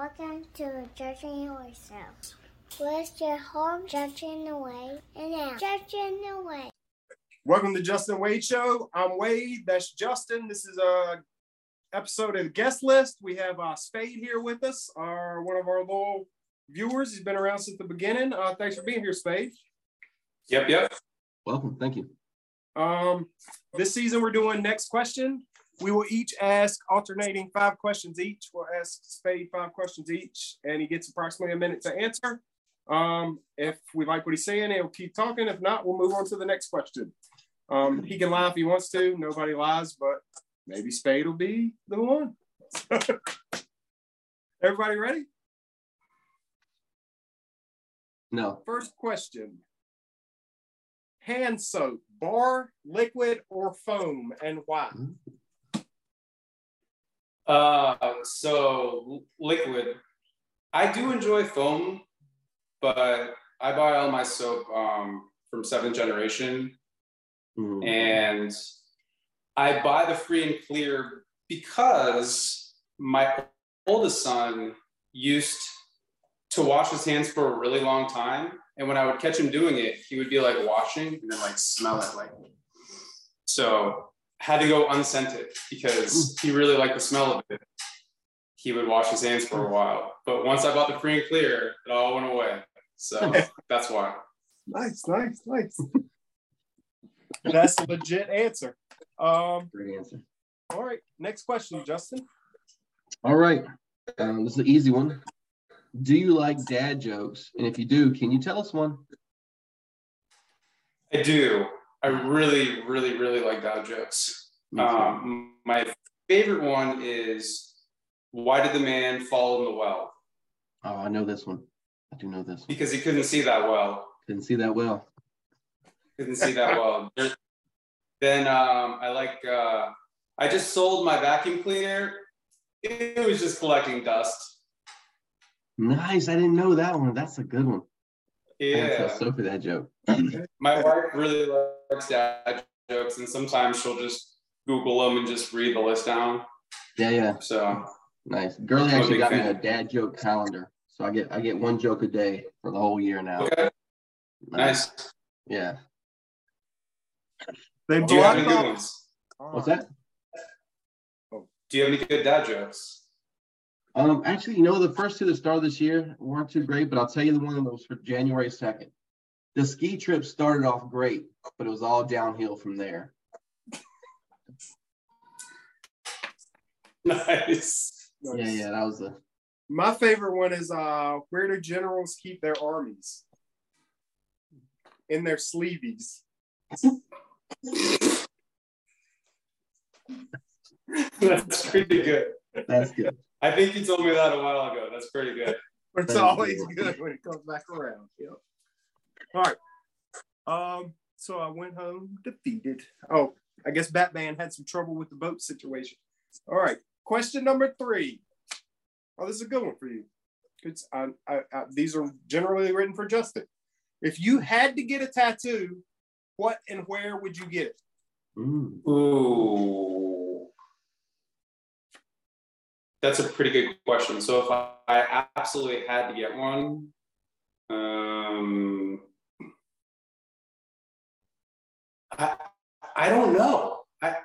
Welcome to Judging Yourself. Where's your home judging the way and now judging the way. Welcome to Justin Wade Show. I'm Wade. That's Justin. This is a episode of the guest list. We have uh, Spade here with us, our one of our loyal viewers. He's been around since the beginning. Uh, thanks for being here, Spade. Yep, yep. Welcome. Thank you. Um, this season we're doing next question. We will each ask alternating five questions each. We'll ask Spade five questions each, and he gets approximately a minute to answer. Um, if we like what he's saying, he'll keep talking. If not, we'll move on to the next question. Um, he can lie if he wants to. Nobody lies, but maybe Spade will be the one. Everybody ready? No. First question. Hand soap, bar, liquid, or foam, and why? Uh, so liquid. I do enjoy foam, but I buy all my soap um, from Seventh Generation, Mm. and I buy the free and clear because my oldest son used to wash his hands for a really long time, and when I would catch him doing it, he would be like washing and then like smell it like. So had to go unscented because he really liked the smell of it. He would wash his hands for a while, but once I bought the free and clear, it all went away. So that's why. Nice, nice, nice. That's a legit answer. Um, Great answer. all right, next question, Justin. All right. Um, this is an easy one. Do you like dad jokes? And if you do, can you tell us one? I do. I really, really, really like dad jokes. Um, my favorite one is why did the man fall in the well? oh, I know this one. I do know this one. Because he couldn't see that well. Didn't see that well. Couldn't see that well. Then um, I like. Uh, I just sold my vacuum cleaner. It was just collecting dust. Nice. I didn't know that one. That's a good one. I gotta Yeah. tell that joke. My wife really likes dad jokes, and sometimes she'll just Google them and just read the list down. Yeah, yeah. So Nice. Girlie actually big got me a dad joke calendar. So I get I get one joke a day for the whole year now. okay, nice. Yeah. They Do you have any good ones? What's that? Oh, do you have any good dad jokes? Um, actually, you know, the first two that started this year weren't too great, but I'll tell you the one that was for January 2nd. The ski trip started off great, but it was all downhill from there. Nice. Yeah, yeah, that was the My favorite one is uh, where do generals keep their armies? In their sleeveys. That's pretty good. that's good. I think you told me that a while ago. That's pretty good. But it's Thank always you. good when it comes back around. Yep. All right. Um, so I went home defeated. Oh, I guess Batman had some trouble with the boat situation. All right. Question number three. Oh, this is a good one for you. It's, I, I, I, these are generally written for Justin. If you had to get a tattoo, what and where would you get it? Mm. Ooh. That's a pretty good question. So if I, I absolutely had to get one, um, I, I don't know. I,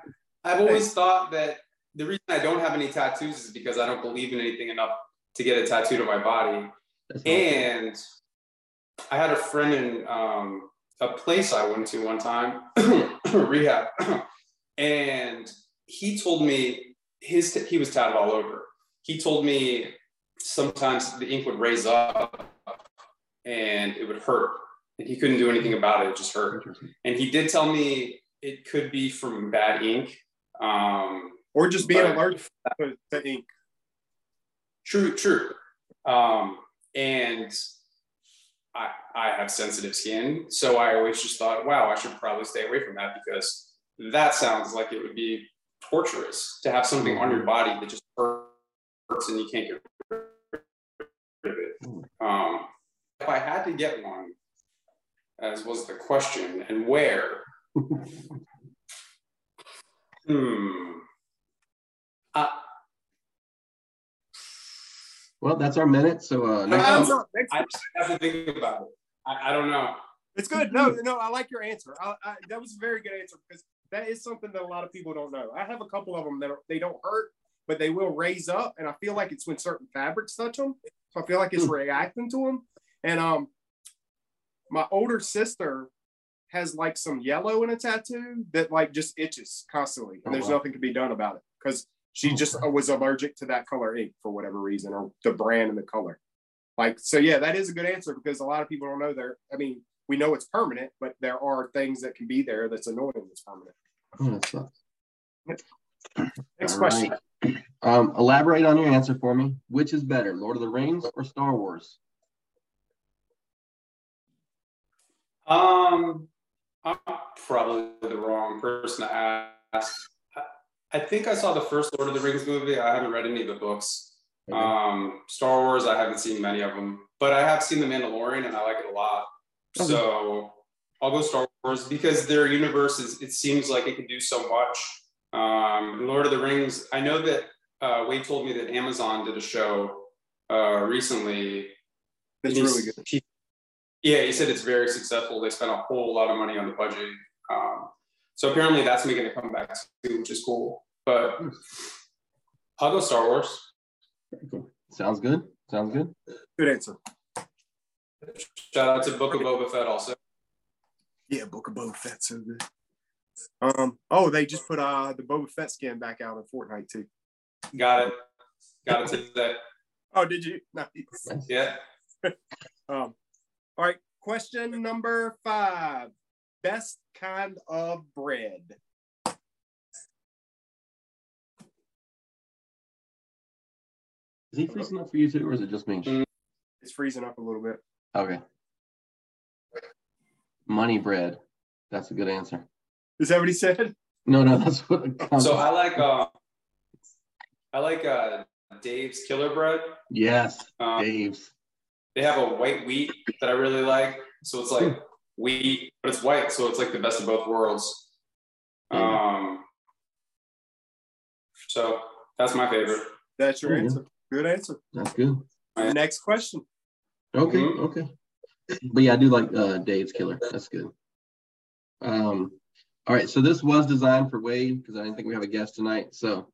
I've always thought that the reason I don't have any tattoos is because I don't believe in anything enough to get a tattoo to my body. That's awesome. And I had a friend in um, a place I went to one time, rehab, and he told me his he was tatted all over. He told me sometimes the ink would raise up and it would hurt, and he couldn't do anything about it. It just hurt. And he did tell me it could be from bad ink. Um, Or just being allergic to, to ink? True, true. Um, and I, I have sensitive skin, so I always just thought, wow, I should probably stay away from that because that sounds like it would be torturous to have something on your body that just hurts and you can't get rid of it. Um, if I had to get one, as was the question, and where? hmm. Uh, Well, that's our minute. So uh, next Uh, I have to think about it. I, I don't know. It's good. No, no, I like your answer. I, I, that was a very good answer because that is something that a lot of people don't know. I have a couple of them that are, they don't hurt, but they will raise up, and I feel like it's when certain fabrics touch them. So I feel like it's Hmm. reacting to them. And um, my older sister has like some yellow in a tattoo that like just itches constantly, and Oh, there's wow. nothing can be done about it because she Oh, just wow. was allergic to that color ink for whatever reason, or the brand and the color. Like, so yeah, that is a good answer because a lot of people don't know there. I mean, we know it's permanent, but there are things that can be there that's annoying that's permanent. Oh, that sucks. Next All question. right. Um, elaborate on your answer for me. Which is better, Lord of the Rings or Star Wars? Um, I'm probably the wrong person to ask. I, I think I saw the first Lord of the Rings movie. I haven't read any of the books. Okay. Um, Star Wars, I haven't seen many of them, but I have seen The Mandalorian and I like it a lot. Okay. So I'll go Star Wars because their universe is, it seems like it can do so much. Um, Lord of the Rings, I know that uh, Wade told me that Amazon did a show uh, recently. That's really good. he- yeah, he said it's very successful. They spent a whole lot of money on the budget. Um, so apparently that's making a comeback too, which is cool. But I'll go Star Wars. Cool. Sounds good. Sounds good. Good answer. Shout out to Book of Boba Fett also. Yeah, Book of Boba Fett, so good. Um. Oh, they just put uh the Boba Fett skin back out in Fortnite too. Got it. Got it today. Oh, did you? Nice. Yeah. Um. All right. Question number five. Best kind of bread. Is he freezing up for you too, or is it just me? It's freezing up a little bit. Okay. Money bread. That's a good answer. Is that what he said? No, no, that's what. So I like uh, I like uh, Dave's Killer Bread. yes, Um, Dave's. they have a white wheat that I really like. So it's like wheat, but it's white, so it's like the best of both worlds. Um, so that's my favorite. That's your answer. Good answer. That's good. Next question. Okay, Mhm. okay. But yeah, I do like uh, Dave's Killer. That's good. Um, all right, so this was designed for Wade because I didn't think we have a guest tonight. So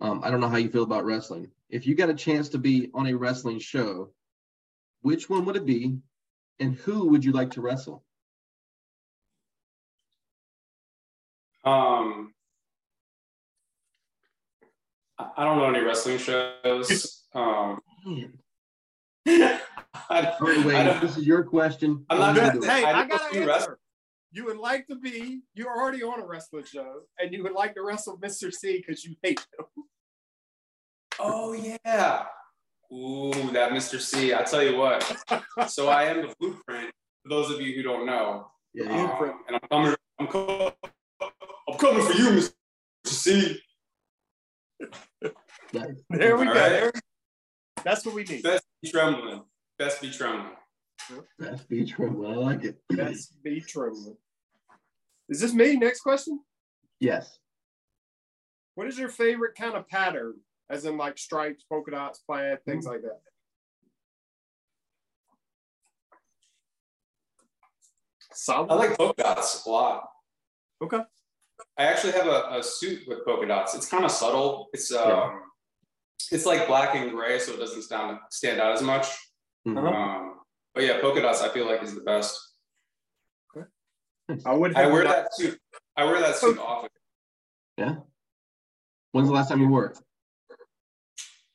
um, I don't know how you feel about wrestling. If you got a chance to be on a wrestling show, which one would it be, and who would you like to wrestle? Um, I I don't know any wrestling shows. Um, I, All right, I Wade, don't- this is your question. I'm not gonna- you? Hey, I I, got do an wrestling. answer. You would like to be, you're already on a wrestling show, and you would like to wrestle Mr. C because you hate him. oh yeah. Ooh, that Mr. C. I tell you what. So I am the blueprint. For those of you who don't know, Yeah, Um, yeah. and I'm coming. I'm, co- I'm coming for you, Mr. C. There we All go. right. There we- That's what we need. Best be trembling. Best be trembling. That's beach room. I like it. That's be trembling. Is this me? Next question. Yes. What is your favorite kind of pattern? As in like stripes, polka dots, plaid, things like that. Solid. I like polka dots a lot. Okay. I actually have a, a suit with polka dots. It's kind of subtle. It's um, Yeah. it's like black and gray, so it doesn't stand stand out as much. Mhm. Uh-huh. Um, but yeah, polka dots I feel like is the best. I would I wear that suit. I wear that suit often. Yeah. When's the last time you wore it?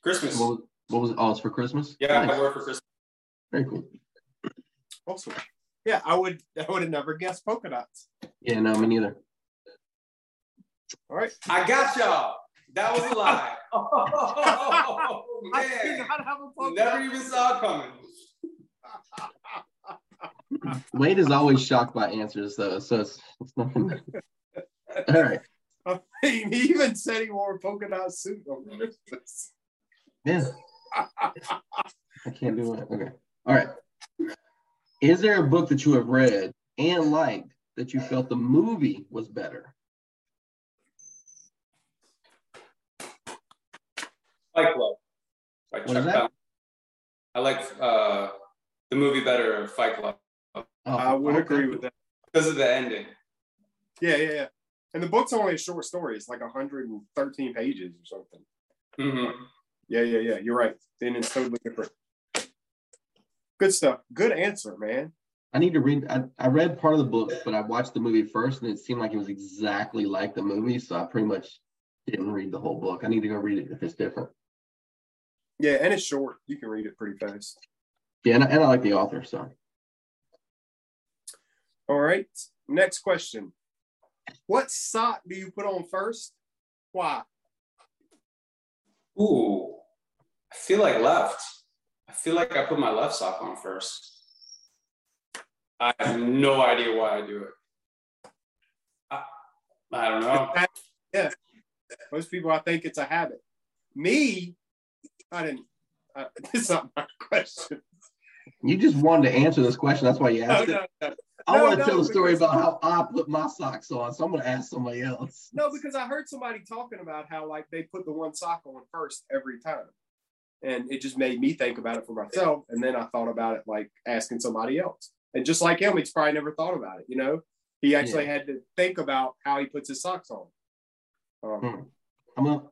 Christmas. What was, what was it? Oh, it's for Christmas? Yeah, Nice. I wear it for Christmas. Very cool. Awesome. Yeah, I would. I would have never guessed polka dots. Yeah, no, me neither. All right. I got y'all. That was a lie. Oh, oh, oh, oh I do man, not have a polka never even saw it coming. Wade is always shocked by answers, though, so it's, it's nothing. All right. I mean, he even said he wore a polka dot suit on Christmas. Yeah. I can't do it. Okay. All right. Is there a book that you have read and liked that you felt the movie was better? Fight Club. By What is that? Palahniuk. I like uh, the movie better, Fight Club, Oh, I would okay. agree with that. because of the ending. Yeah, yeah, yeah. And the book's only a short story. It's like 113 pages or something. hmm Yeah, yeah, yeah. You're right. Then it's totally different. Good stuff. Good answer, man. I need to read. I, I read part of the book, but I watched the movie first, and it seemed like it was exactly like the movie. So I pretty much didn't read the whole book. I need to go read it if it's different. Yeah, and it's short. You can read it pretty fast. Yeah, and, I- and I like the author. So All right. Next question. What sock do you put on first? Why? Ooh, I feel like left. I feel like I put my left sock on first. I have no idea why I do it. I, I don't know. Yeah. Most people, I think it's a habit. Me, I didn't. Uh, it's not my question. you just wanted to answer this question. That's why you No, asked it. no, no. I No, want to no, tell the story about how I put my socks on. So I'm going to ask somebody else. No, because I heard somebody talking about how like they put the one sock on first every time. And it just made me think about it for myself. And then I thought about it like asking somebody else. And just like him, he's probably never thought about it, you know? He actually had to think about how he puts his socks on. Um, Hmm. I'm gonna.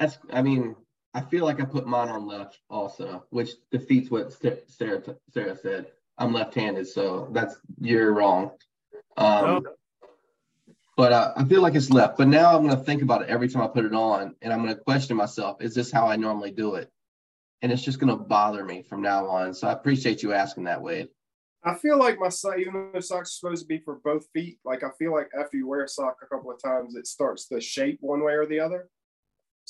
That's. I mean, I feel like I put mine on left also, which defeats what Sarah Sarah said. I'm left-handed, so that's you're wrong. Um, but uh, I feel like it's left. But now I'm gonna think about it every time I put it on, and I'm gonna question myself: Is this how I normally do it? And it's just gonna bother me from now on. So I appreciate you asking that, Wade. I feel like my sock, even though socks are supposed to be for both feet, like I feel like after you wear a sock a couple of times, it starts to shape one way or the other.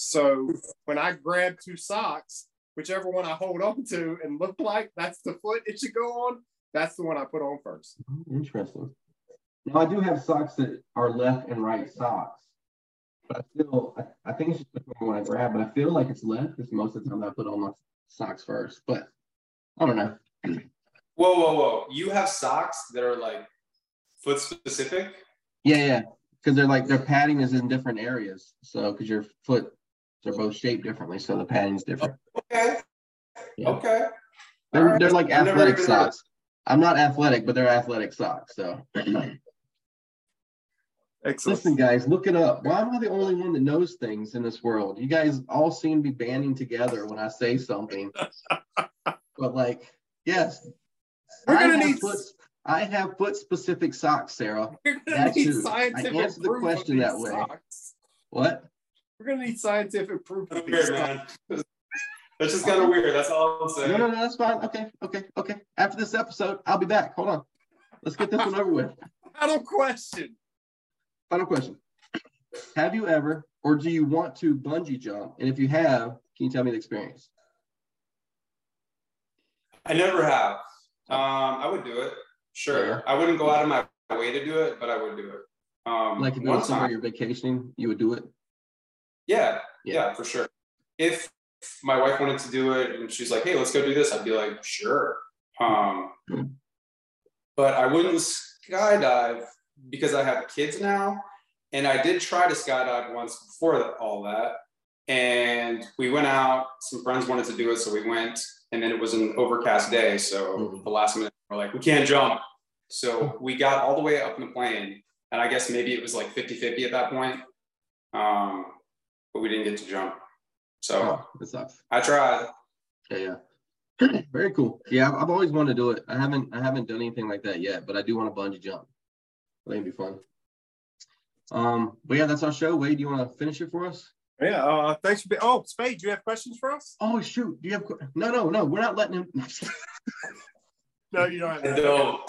So when I grab two socks, whichever one I hold on to and look like that's the foot it should go on, that's the one I put on first. Interesting. Now I do have socks that are left and right socks, but I still I, I think it's just the one I grab, but I feel like it's left because most of the time I put on my socks first. But I don't know. Whoa, whoa, whoa! You have socks that are like foot specific. Yeah, yeah, because they're like their padding is in different areas. So because your foot they're both shaped differently, so the padding's different. Okay. Yeah. Okay. They're, Alright. they're like I've athletic socks. I'm not athletic, but they're athletic socks. So Excellent. listen, guys, look it up. Why am I the only one that knows things in this world? You guys all seem to be banding together when I say something. but like, yes, We're I gonna have need- foot, I have foot specific socks, Sarah. We're gonna That need too. I scientific answered the question that way. socks. What? We're gonna need scientific proof of these Weird, man. That's just kind of weird. That's all I'm saying. No, no, no, that's fine. Okay, okay, okay. After this episode, I'll be back. Hold on. Let's get this one over with. Final question. Final question. Have you ever or do you want to bungee jump? And if you have, can you tell me the experience? I never have. Um, I would do it. Sure. Yeah. I wouldn't go out of my way to do it, but I would do it. Um, Like if you one went somewhere time, you're vacationing, you would do it? Yeah, Yeah. yeah, for sure. If my wife wanted to do it and she's like, "Hey, let's go do this," I'd be like, "Sure." Um, Hmm. but I wouldn't skydive because I have kids now, and I did try to skydive once before that, all that, and we went out. Some friends wanted to do it, so we went, and then it was an overcast day, so Mhm. the last minute we're like, "We can't jump," so we got all the way up in the plane, and I guess maybe it was like 50-50 at that point, um, but we didn't get to jump. So Oh, that sucks. I tried. Yeah, yeah. Very cool. Yeah, I've, I've always wanted to do it. I haven't I haven't done anything like that yet, but I do want to bungee jump. I think it'd be fun. Um, but yeah, that's our show. Wade, do you want to finish it for us? Yeah. Uh, thanks for being. Oh, Spade, do you have questions for us? Oh shoot, do you have no no no, we're not letting him No, you don't. I don't.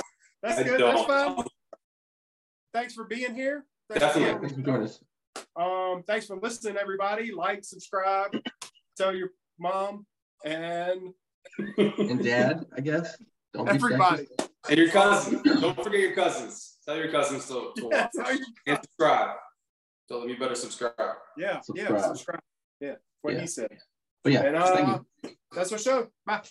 That's I good. That's don't. fine. Thanks for being here. Thanks for Definitely. Thanks for joining us. Um, thanks for listening, everybody. Like, subscribe, tell your mom, and And dad, I guess. Don't be everybody. sexist. And your cousins. Don't forget your cousins. Tell your cousins to, to watch tell and subscribe. Tell them you better subscribe. yeah, yeah, Subscribe. subscribe. Yeah, what Yeah. he said. But yeah, And thank uh, you. that's our show. Bye.